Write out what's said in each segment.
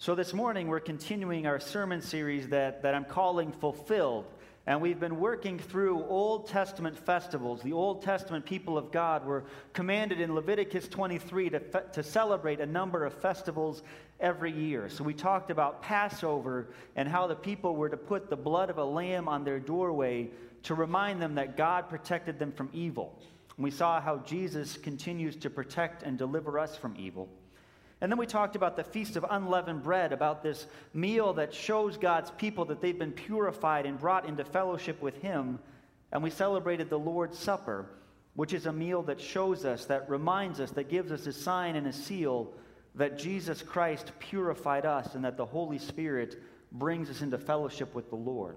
So, this morning we're continuing our sermon series that, that I'm calling Fulfilled. And we've been working through Old Testament festivals. The Old Testament people of God were commanded in Leviticus 23 to, fe- to celebrate a number of festivals every year. So we talked about Passover and how the people were to put the blood of a lamb on their doorway to remind them that God protected them from evil. And we saw how Jesus continues to protect and deliver us from evil. And then we talked about the Feast of Unleavened Bread, about this meal that shows God's people that they've been purified and brought into fellowship with Him. And we celebrated the Lord's Supper, which is a meal that shows us, that reminds us, that gives us a sign and a seal that Jesus Christ purified us and that the Holy Spirit brings us into fellowship with the Lord.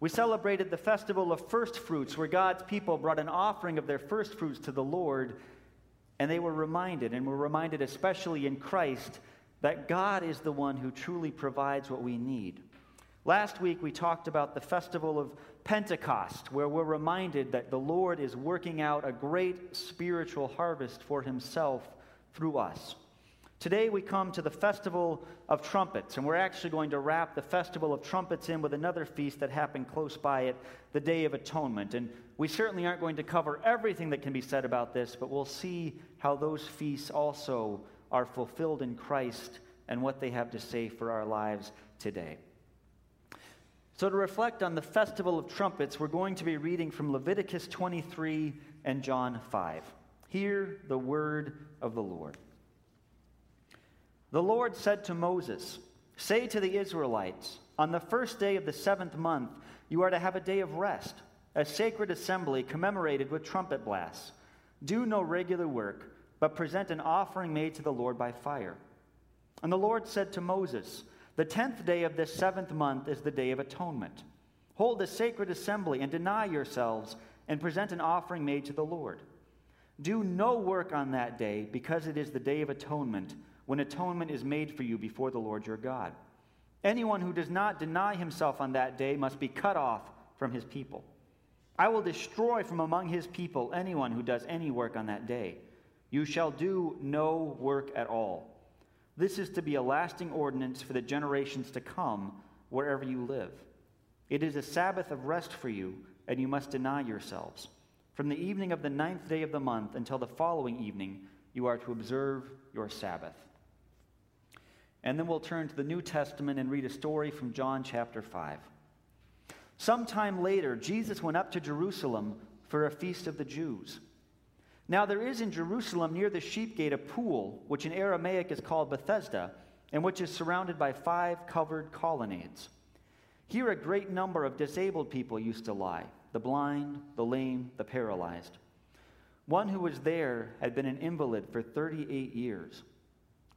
We celebrated the festival of first fruits, where God's people brought an offering of their first fruits to the Lord and they were reminded, and were reminded especially in Christ, that God is the one who truly provides what we need. Last week, we talked about the festival of Pentecost, where we're reminded that the Lord is working out a great spiritual harvest for himself through us. Today we come to the Festival of Trumpets, and we're actually going to wrap the Festival of Trumpets in with another feast that happened close by it, the Day of Atonement. And we certainly aren't going to cover everything that can be said about this, but we'll see how those feasts also are fulfilled in Christ and what they have to say for our lives today. So, to reflect on the Festival of Trumpets, we're going to be reading from Leviticus 23 and John 5. Hear the word of the Lord. The Lord said to Moses, Say to the Israelites, on the first day of the seventh month, you are to have a day of rest, a sacred assembly commemorated with trumpet blasts. Do no regular work, but present an offering made to the Lord by fire. And the Lord said to Moses, The tenth day of this seventh month is the day of atonement. Hold a sacred assembly and deny yourselves, and present an offering made to the Lord. Do no work on that day, because it is the day of atonement when atonement is made for you before the Lord your God. Anyone who does not deny himself on that day must be cut off from his people. I will destroy from among his people anyone who does any work on that day. You shall do no work at all. This is to be a lasting ordinance for the generations to come wherever you live. It is a Sabbath of rest for you, and you must deny yourselves. From the evening of the ninth day of the month until the following evening, you are to observe your Sabbath. And then we'll turn to the New Testament and read a story from John chapter 5. Sometime later, Jesus went up to Jerusalem for a feast of the Jews. Now, there is in Jerusalem near the sheep gate a pool, which in Aramaic is called Bethesda, and which is surrounded by five covered colonnades. Here, a great number of disabled people used to lie the blind, the lame, the paralyzed. One who was there had been an invalid for 38 years.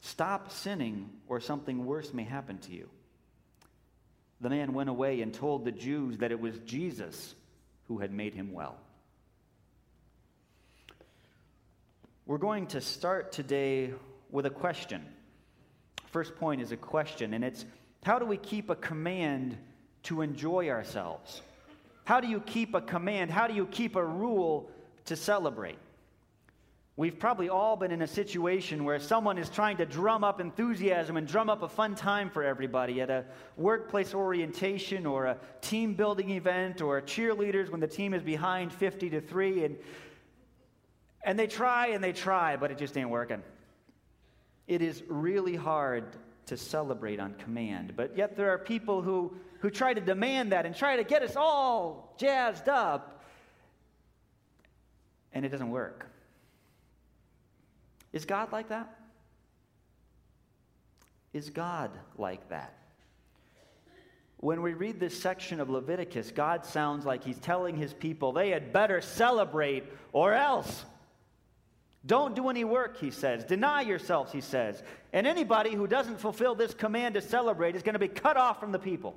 Stop sinning, or something worse may happen to you. The man went away and told the Jews that it was Jesus who had made him well. We're going to start today with a question. First point is a question, and it's how do we keep a command to enjoy ourselves? How do you keep a command? How do you keep a rule to celebrate? We've probably all been in a situation where someone is trying to drum up enthusiasm and drum up a fun time for everybody at a workplace orientation or a team building event or cheerleaders when the team is behind 50 to 3 and and they try and they try but it just ain't working. It is really hard to celebrate on command. But yet there are people who, who try to demand that and try to get us all jazzed up, and it doesn't work. Is God like that? Is God like that? When we read this section of Leviticus, God sounds like he's telling his people they had better celebrate or else. Don't do any work, he says. Deny yourselves, he says. And anybody who doesn't fulfill this command to celebrate is going to be cut off from the people.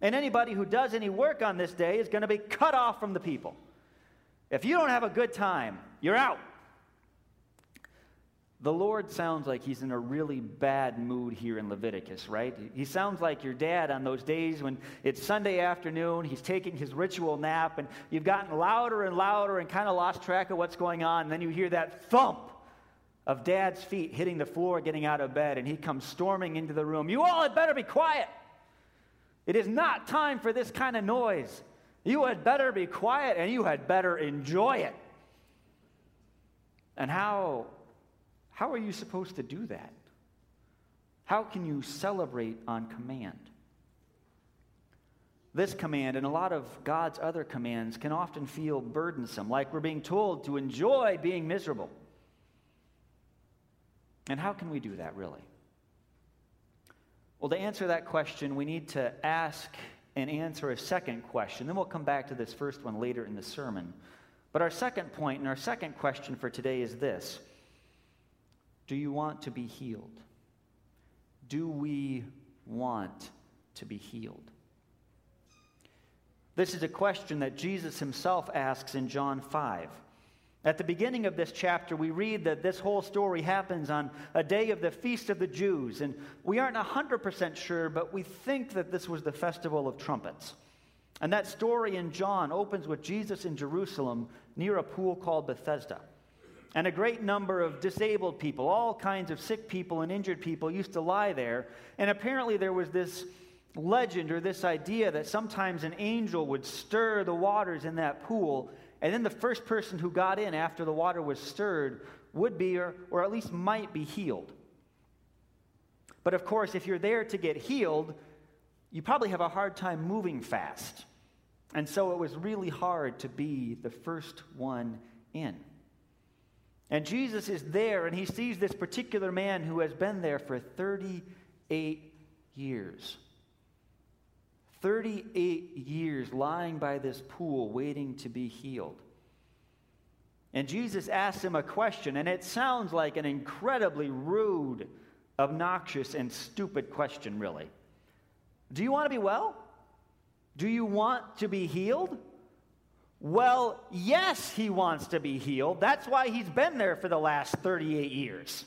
And anybody who does any work on this day is going to be cut off from the people. If you don't have a good time, you're out. The Lord sounds like he's in a really bad mood here in Leviticus, right? He sounds like your dad on those days when it's Sunday afternoon, he's taking his ritual nap, and you've gotten louder and louder and kind of lost track of what's going on. And then you hear that thump of dad's feet hitting the floor, getting out of bed, and he comes storming into the room. You all had better be quiet. It is not time for this kind of noise. You had better be quiet and you had better enjoy it. And how how are you supposed to do that? How can you celebrate on command? This command and a lot of God's other commands can often feel burdensome, like we're being told to enjoy being miserable. And how can we do that, really? Well, to answer that question, we need to ask and answer a second question. Then we'll come back to this first one later in the sermon. But our second point and our second question for today is this do you want to be healed? Do we want to be healed? This is a question that Jesus himself asks in John 5. At the beginning of this chapter, we read that this whole story happens on a day of the Feast of the Jews. And we aren't 100% sure, but we think that this was the Festival of Trumpets. And that story in John opens with Jesus in Jerusalem near a pool called Bethesda. And a great number of disabled people, all kinds of sick people and injured people, used to lie there. And apparently, there was this legend or this idea that sometimes an angel would stir the waters in that pool, and then the first person who got in after the water was stirred would be, or, or at least might be, healed. But of course, if you're there to get healed, you probably have a hard time moving fast. And so it was really hard to be the first one in. And Jesus is there and he sees this particular man who has been there for 38 years. 38 years lying by this pool waiting to be healed. And Jesus asks him a question, and it sounds like an incredibly rude, obnoxious, and stupid question, really. Do you want to be well? Do you want to be healed? Well, yes, he wants to be healed. That's why he's been there for the last 38 years.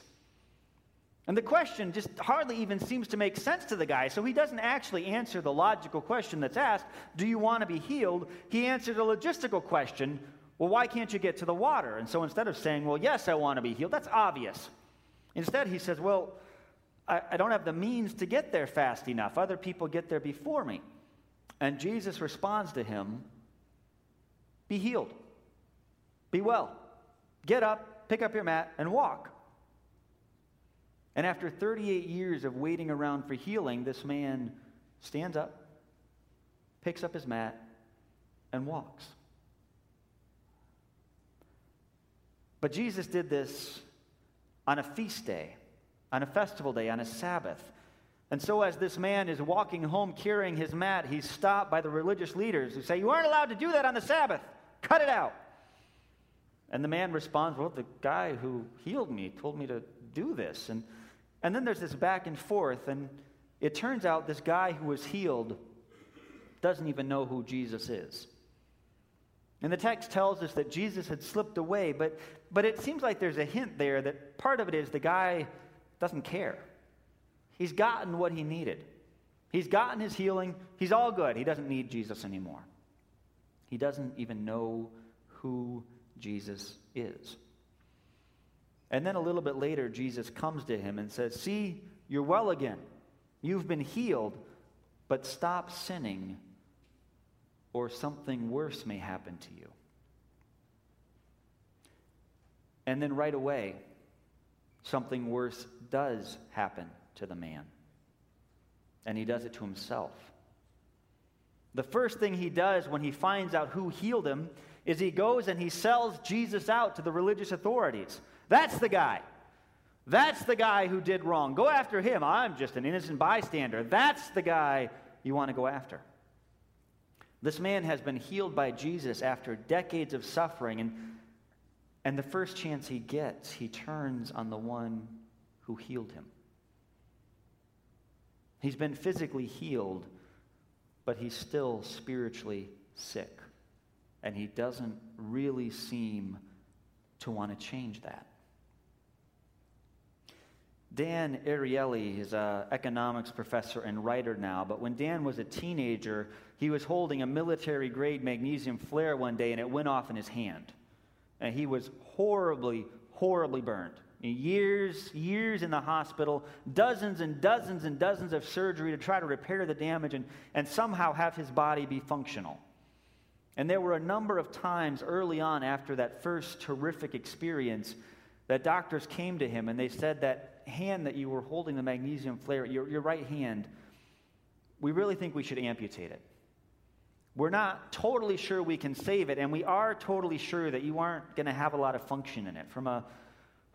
And the question just hardly even seems to make sense to the guy. So he doesn't actually answer the logical question that's asked Do you want to be healed? He answered a logistical question Well, why can't you get to the water? And so instead of saying, Well, yes, I want to be healed, that's obvious. Instead, he says, Well, I, I don't have the means to get there fast enough. Other people get there before me. And Jesus responds to him be healed. Be well. Get up, pick up your mat, and walk. And after 38 years of waiting around for healing, this man stands up, picks up his mat, and walks. But Jesus did this on a feast day, on a festival day, on a Sabbath. And so, as this man is walking home carrying his mat, he's stopped by the religious leaders who say, You aren't allowed to do that on the Sabbath. Cut it out. And the man responds, Well, the guy who healed me told me to do this. And, and then there's this back and forth, and it turns out this guy who was healed doesn't even know who Jesus is. And the text tells us that Jesus had slipped away, but, but it seems like there's a hint there that part of it is the guy doesn't care. He's gotten what he needed. He's gotten his healing. He's all good. He doesn't need Jesus anymore. He doesn't even know who Jesus is. And then a little bit later, Jesus comes to him and says, See, you're well again. You've been healed, but stop sinning, or something worse may happen to you. And then right away, something worse does happen to the man. And he does it to himself. The first thing he does when he finds out who healed him is he goes and he sells Jesus out to the religious authorities. That's the guy. That's the guy who did wrong. Go after him. I'm just an innocent bystander. That's the guy you want to go after. This man has been healed by Jesus after decades of suffering, and, and the first chance he gets, he turns on the one who healed him. He's been physically healed, but he's still spiritually sick. And he doesn't really seem to want to change that. Dan Ariely is an economics professor and writer now, but when Dan was a teenager, he was holding a military grade magnesium flare one day and it went off in his hand. And he was horribly, horribly burned. Years, years in the hospital, dozens and dozens and dozens of surgery to try to repair the damage and, and somehow have his body be functional. And there were a number of times early on after that first terrific experience that doctors came to him and they said that hand that you were holding the magnesium flare, your, your right hand, we really think we should amputate it. We're not totally sure we can save it, and we are totally sure that you aren't going to have a lot of function in it. From a,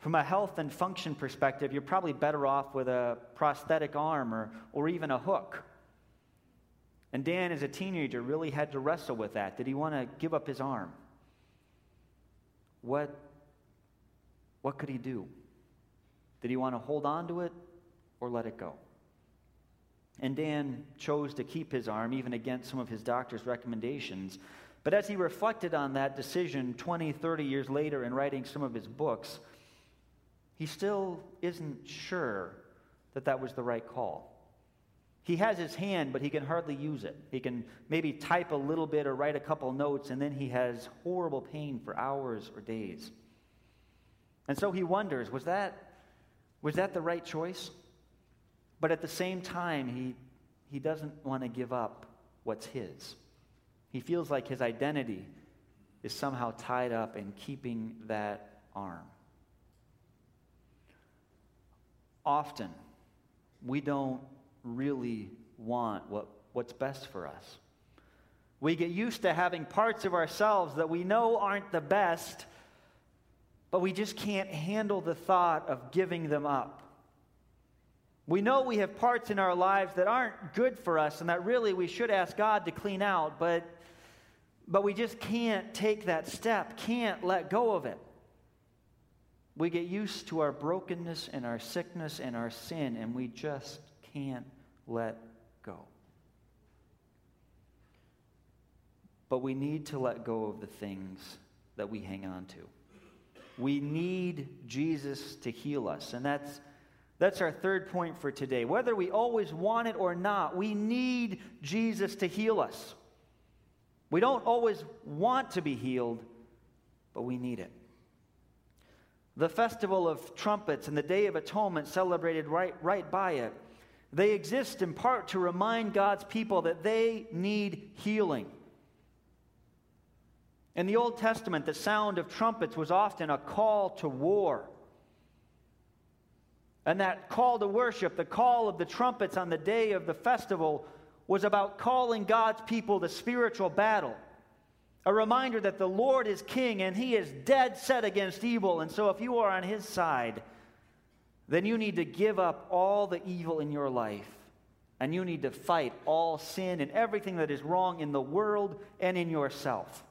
from a health and function perspective, you're probably better off with a prosthetic arm or, or even a hook. And Dan, as a teenager, really had to wrestle with that. Did he want to give up his arm? What, what could he do? Did he want to hold on to it or let it go? And Dan chose to keep his arm, even against some of his doctor's recommendations. But as he reflected on that decision 20, 30 years later in writing some of his books, he still isn't sure that that was the right call. He has his hand, but he can hardly use it. He can maybe type a little bit or write a couple notes, and then he has horrible pain for hours or days. And so he wonders was that, was that the right choice? But at the same time, he, he doesn't want to give up what's his. He feels like his identity is somehow tied up in keeping that arm. Often, we don't really want what, what's best for us. We get used to having parts of ourselves that we know aren't the best, but we just can't handle the thought of giving them up. We know we have parts in our lives that aren't good for us and that really we should ask God to clean out, but, but we just can't take that step, can't let go of it. We get used to our brokenness and our sickness and our sin, and we just can't let go. But we need to let go of the things that we hang on to. We need Jesus to heal us, and that's that's our third point for today. Whether we always want it or not, we need Jesus to heal us. We don't always want to be healed, but we need it. The festival of trumpets and the Day of Atonement celebrated right, right by it. They exist in part to remind God's people that they need healing. In the Old Testament, the sound of trumpets was often a call to war. And that call to worship, the call of the trumpets on the day of the festival, was about calling God's people to spiritual battle. A reminder that the Lord is king and he is dead set against evil. And so, if you are on his side, then you need to give up all the evil in your life. And you need to fight all sin and everything that is wrong in the world and in yourself.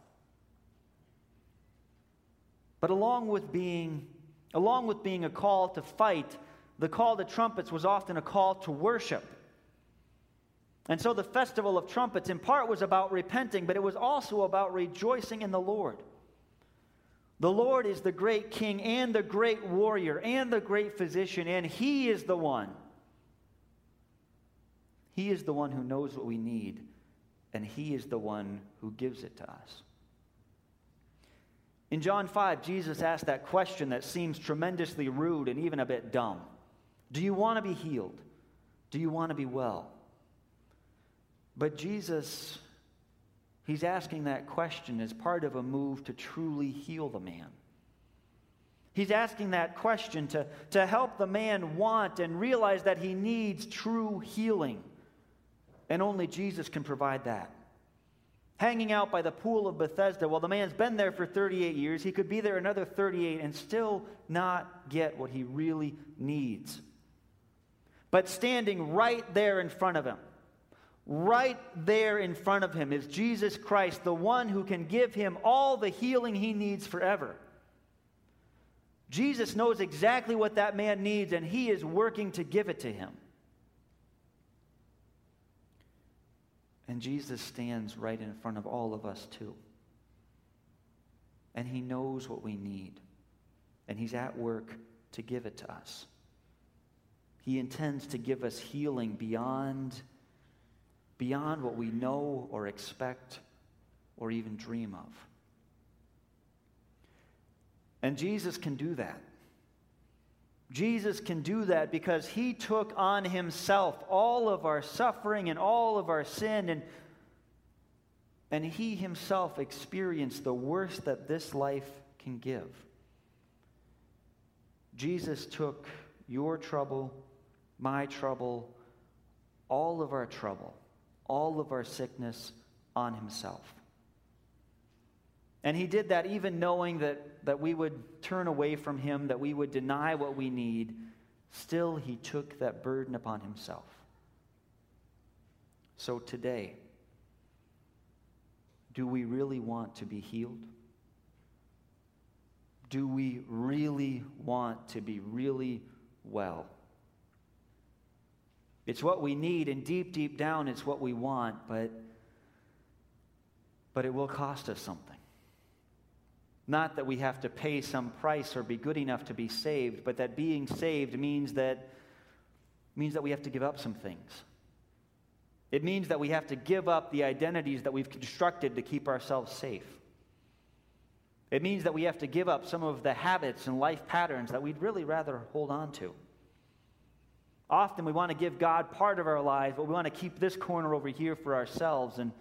But along with being, along with being a call to fight, the call to trumpets was often a call to worship. And so the festival of trumpets, in part, was about repenting, but it was also about rejoicing in the Lord. The Lord is the great king and the great warrior and the great physician, and He is the one. He is the one who knows what we need, and He is the one who gives it to us. In John 5, Jesus asked that question that seems tremendously rude and even a bit dumb. Do you want to be healed? Do you want to be well? But Jesus, he's asking that question as part of a move to truly heal the man. He's asking that question to, to help the man want and realize that he needs true healing. And only Jesus can provide that. Hanging out by the pool of Bethesda, well, the man's been there for 38 years. He could be there another 38 and still not get what he really needs. But standing right there in front of him, right there in front of him is Jesus Christ, the one who can give him all the healing he needs forever. Jesus knows exactly what that man needs, and he is working to give it to him. And Jesus stands right in front of all of us, too. And he knows what we need, and he's at work to give it to us. He intends to give us healing beyond, beyond what we know or expect or even dream of. And Jesus can do that. Jesus can do that because he took on himself all of our suffering and all of our sin, and, and he himself experienced the worst that this life can give. Jesus took your trouble, my trouble, all of our trouble, all of our sickness on himself. And he did that even knowing that, that we would turn away from him, that we would deny what we need. Still, he took that burden upon himself. So today, do we really want to be healed? Do we really want to be really well? It's what we need, and deep, deep down, it's what we want, but, but it will cost us something. Not that we have to pay some price or be good enough to be saved, but that being saved means that, means that we have to give up some things. It means that we have to give up the identities that we've constructed to keep ourselves safe. It means that we have to give up some of the habits and life patterns that we'd really rather hold on to. Often we want to give God part of our lives, but we want to keep this corner over here for ourselves. And,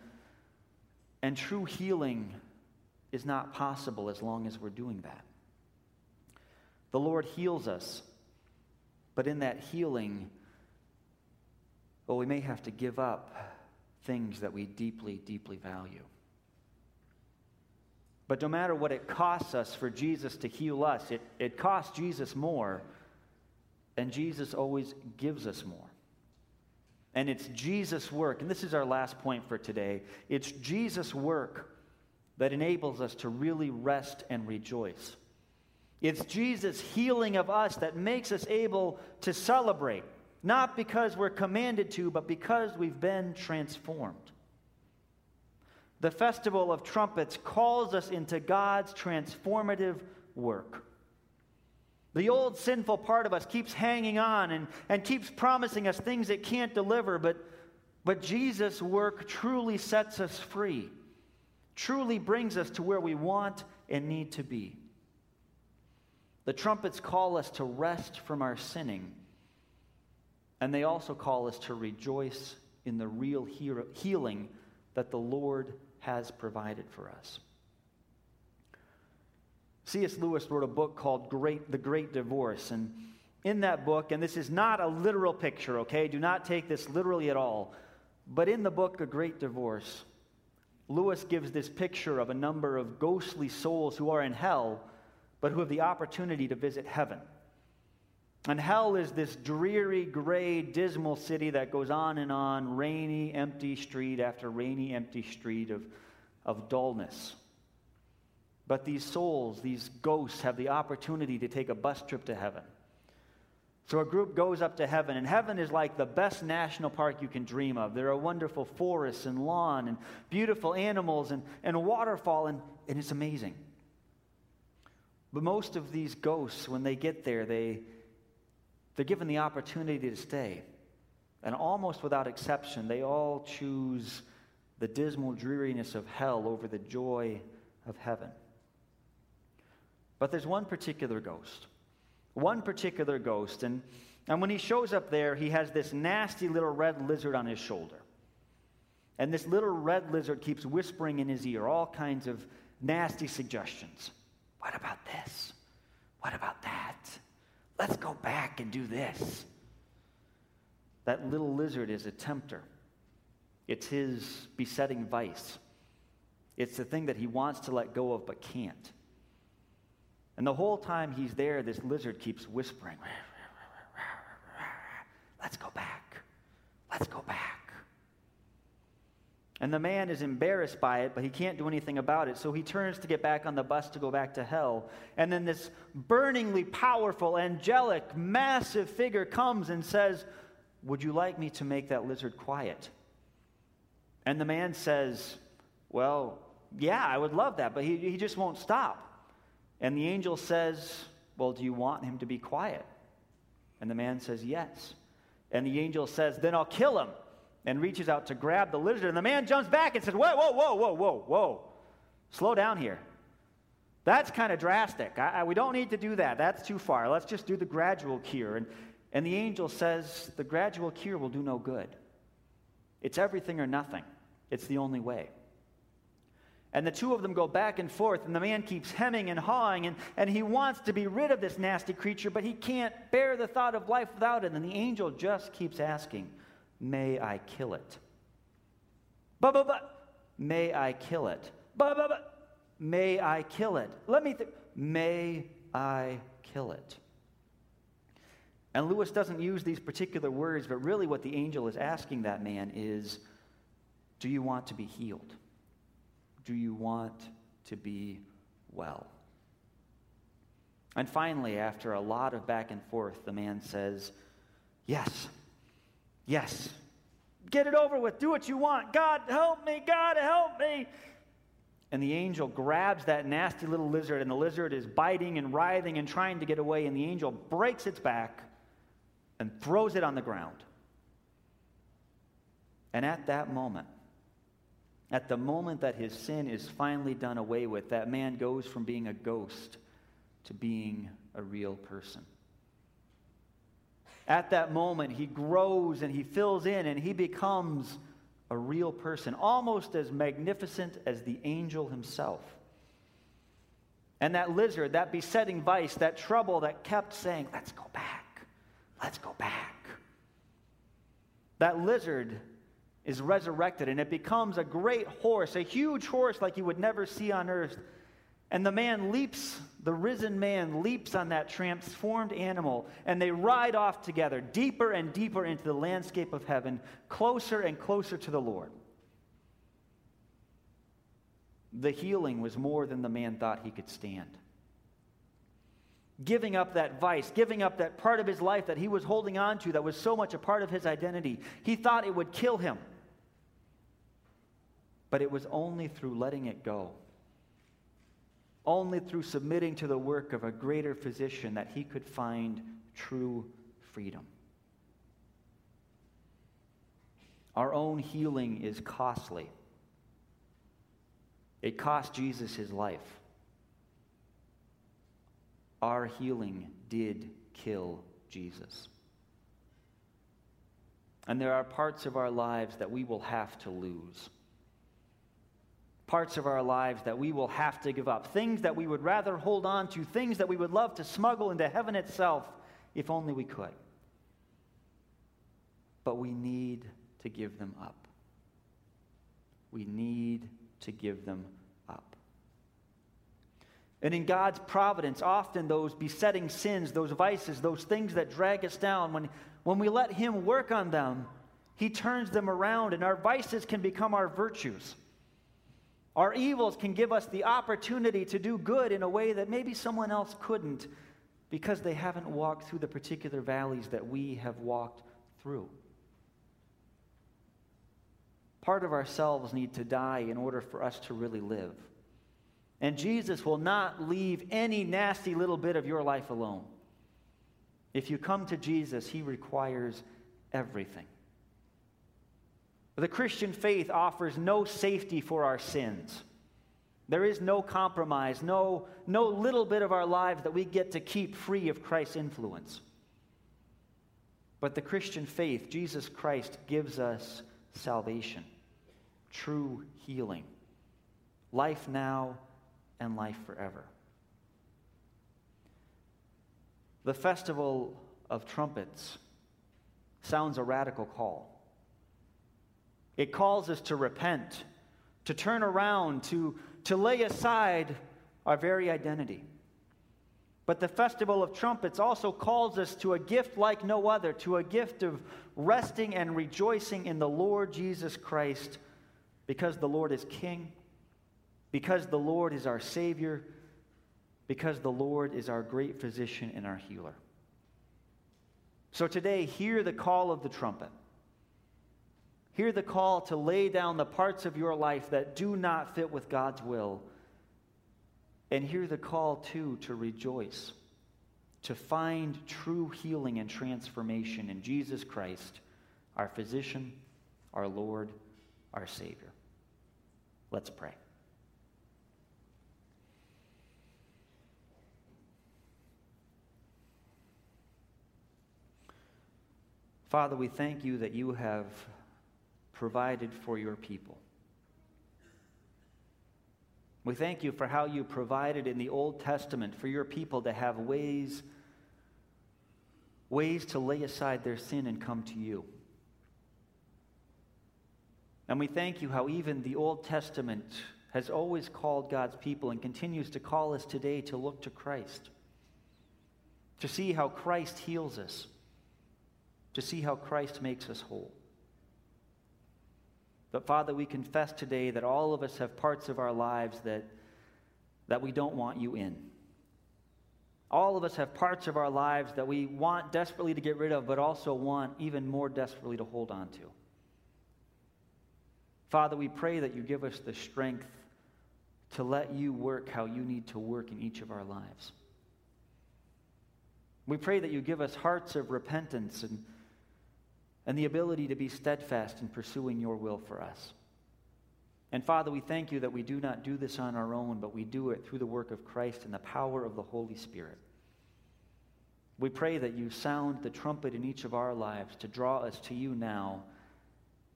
and true healing is not possible as long as we're doing that. The Lord heals us, but in that healing, well, we may have to give up things that we deeply, deeply value. But no matter what it costs us for Jesus to heal us, it, it costs Jesus more, and Jesus always gives us more. And it's Jesus' work, and this is our last point for today. It's Jesus' work that enables us to really rest and rejoice. It's Jesus' healing of us that makes us able to celebrate, not because we're commanded to, but because we've been transformed. The Festival of Trumpets calls us into God's transformative work. The old sinful part of us keeps hanging on and, and keeps promising us things it can't deliver, but, but Jesus' work truly sets us free truly brings us to where we want and need to be. The trumpets call us to rest from our sinning, and they also call us to rejoice in the real healing that the Lord has provided for us. C.S. Lewis wrote a book called Great, The Great Divorce, and in that book, and this is not a literal picture, okay? Do not take this literally at all. But in the book, The Great Divorce, Lewis gives this picture of a number of ghostly souls who are in hell, but who have the opportunity to visit heaven. And hell is this dreary, gray, dismal city that goes on and on, rainy, empty street after rainy, empty street of, of dullness. But these souls, these ghosts, have the opportunity to take a bus trip to heaven. So a group goes up to heaven, and heaven is like the best national park you can dream of. There are wonderful forests and lawn and beautiful animals and, and a waterfall, and, and it's amazing. But most of these ghosts, when they get there, they, they're given the opportunity to stay. And almost without exception, they all choose the dismal dreariness of hell over the joy of heaven. But there's one particular ghost one particular ghost. And, and when he shows up there, he has this nasty little red lizard on his shoulder. And this little red lizard keeps whispering in his ear all kinds of nasty suggestions. What about this? What about that? Let's go back and do this. That little lizard is a tempter. It's his besetting vice. It's the thing that he wants to let go of but can't. And the whole time he's there, this lizard keeps whispering, Let's go back. Let's go back. And the man is embarrassed by it, but he can't do anything about it. So he turns to get back on the bus to go back to hell. And then this burningly powerful, angelic, massive figure comes and says, Would you like me to make that lizard quiet? And the man says, Well, yeah, I would love that, but he, he just won't stop. And the angel says, Well, do you want him to be quiet? And the man says, Yes. And the angel says, Then I'll kill him. And reaches out to grab the lizard. And the man jumps back and says, Whoa, whoa, whoa, whoa, whoa, whoa. Slow down here. That's kind of drastic. I, I, we don't need to do that. That's too far. Let's just do the gradual cure. And, and the angel says, The gradual cure will do no good. It's everything or nothing, it's the only way. And the two of them go back and forth, and the man keeps hemming and hawing, and, and he wants to be rid of this nasty creature, but he can't bear the thought of life without it. And the angel just keeps asking, May I kill it? But, but, but, may I kill it? But, but, but, may I kill it? Let me think, may I kill it? And Lewis doesn't use these particular words, but really what the angel is asking that man is, Do you want to be healed? Do you want to be well? And finally, after a lot of back and forth, the man says, Yes, yes, get it over with, do what you want. God, help me, God, help me. And the angel grabs that nasty little lizard, and the lizard is biting and writhing and trying to get away, and the angel breaks its back and throws it on the ground. And at that moment, at the moment that his sin is finally done away with, that man goes from being a ghost to being a real person. At that moment, he grows and he fills in and he becomes a real person, almost as magnificent as the angel himself. And that lizard, that besetting vice, that trouble that kept saying, Let's go back, let's go back. That lizard is resurrected and it becomes a great horse, a huge horse like you would never see on earth. And the man leaps, the risen man leaps on that transformed animal, and they ride off together, deeper and deeper into the landscape of heaven, closer and closer to the Lord. The healing was more than the man thought he could stand. Giving up that vice, giving up that part of his life that he was holding on to that was so much a part of his identity, he thought it would kill him. But it was only through letting it go, only through submitting to the work of a greater physician that he could find true freedom. Our own healing is costly. It cost Jesus his life. Our healing did kill Jesus. And there are parts of our lives that we will have to lose parts of our lives that we will have to give up, things that we would rather hold on to, things that we would love to smuggle into heaven itself if only we could. But we need to give them up. We need to give them up. And in God's providence, often those besetting sins, those vices, those things that drag us down, when, when we let Him work on them, He turns them around, and our vices can become our virtues. Our evils can give us the opportunity to do good in a way that maybe someone else couldn't because they haven't walked through the particular valleys that we have walked through. Part of ourselves need to die in order for us to really live. And Jesus will not leave any nasty little bit of your life alone. If you come to Jesus, he requires everything. The Christian faith offers no safety for our sins. There is no compromise, no, no little bit of our lives that we get to keep free of Christ's influence. But the Christian faith, Jesus Christ, gives us salvation, true healing, life now and life forever. The festival of trumpets sounds a radical call. It calls us to repent, to turn around, to, to lay aside our very identity. But the Festival of Trumpets also calls us to a gift like no other, to a gift of resting and rejoicing in the Lord Jesus Christ, because the Lord is King, because the Lord is our Savior, because the Lord is our great physician and our healer. So today, hear the call of the trumpet. Hear the call to lay down the parts of your life that do not fit with God's will. And hear the call, too, to rejoice, to find true healing and transformation in Jesus Christ, our physician, our Lord, our Savior. Let's pray. Father, we thank you that you have provided for your people. We thank you for how you provided in the Old Testament for your people to have ways ways to lay aside their sin and come to you. And we thank you how even the Old Testament has always called God's people and continues to call us today to look to Christ, to see how Christ heals us to see how Christ makes us whole. But Father, we confess today that all of us have parts of our lives that, that we don't want you in. All of us have parts of our lives that we want desperately to get rid of, but also want even more desperately to hold on to. Father, we pray that you give us the strength to let you work how you need to work in each of our lives. We pray that you give us hearts of repentance and and the ability to be steadfast in pursuing your will for us. And Father, we thank you that we do not do this on our own, but we do it through the work of Christ and the power of the Holy Spirit. We pray that you sound the trumpet in each of our lives to draw us to you now.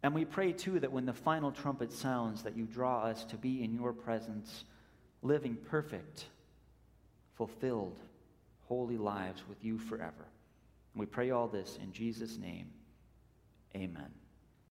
And we pray too that when the final trumpet sounds, that you draw us to be in your presence, living perfect, fulfilled, holy lives with you forever. And we pray all this in Jesus' name. Amen.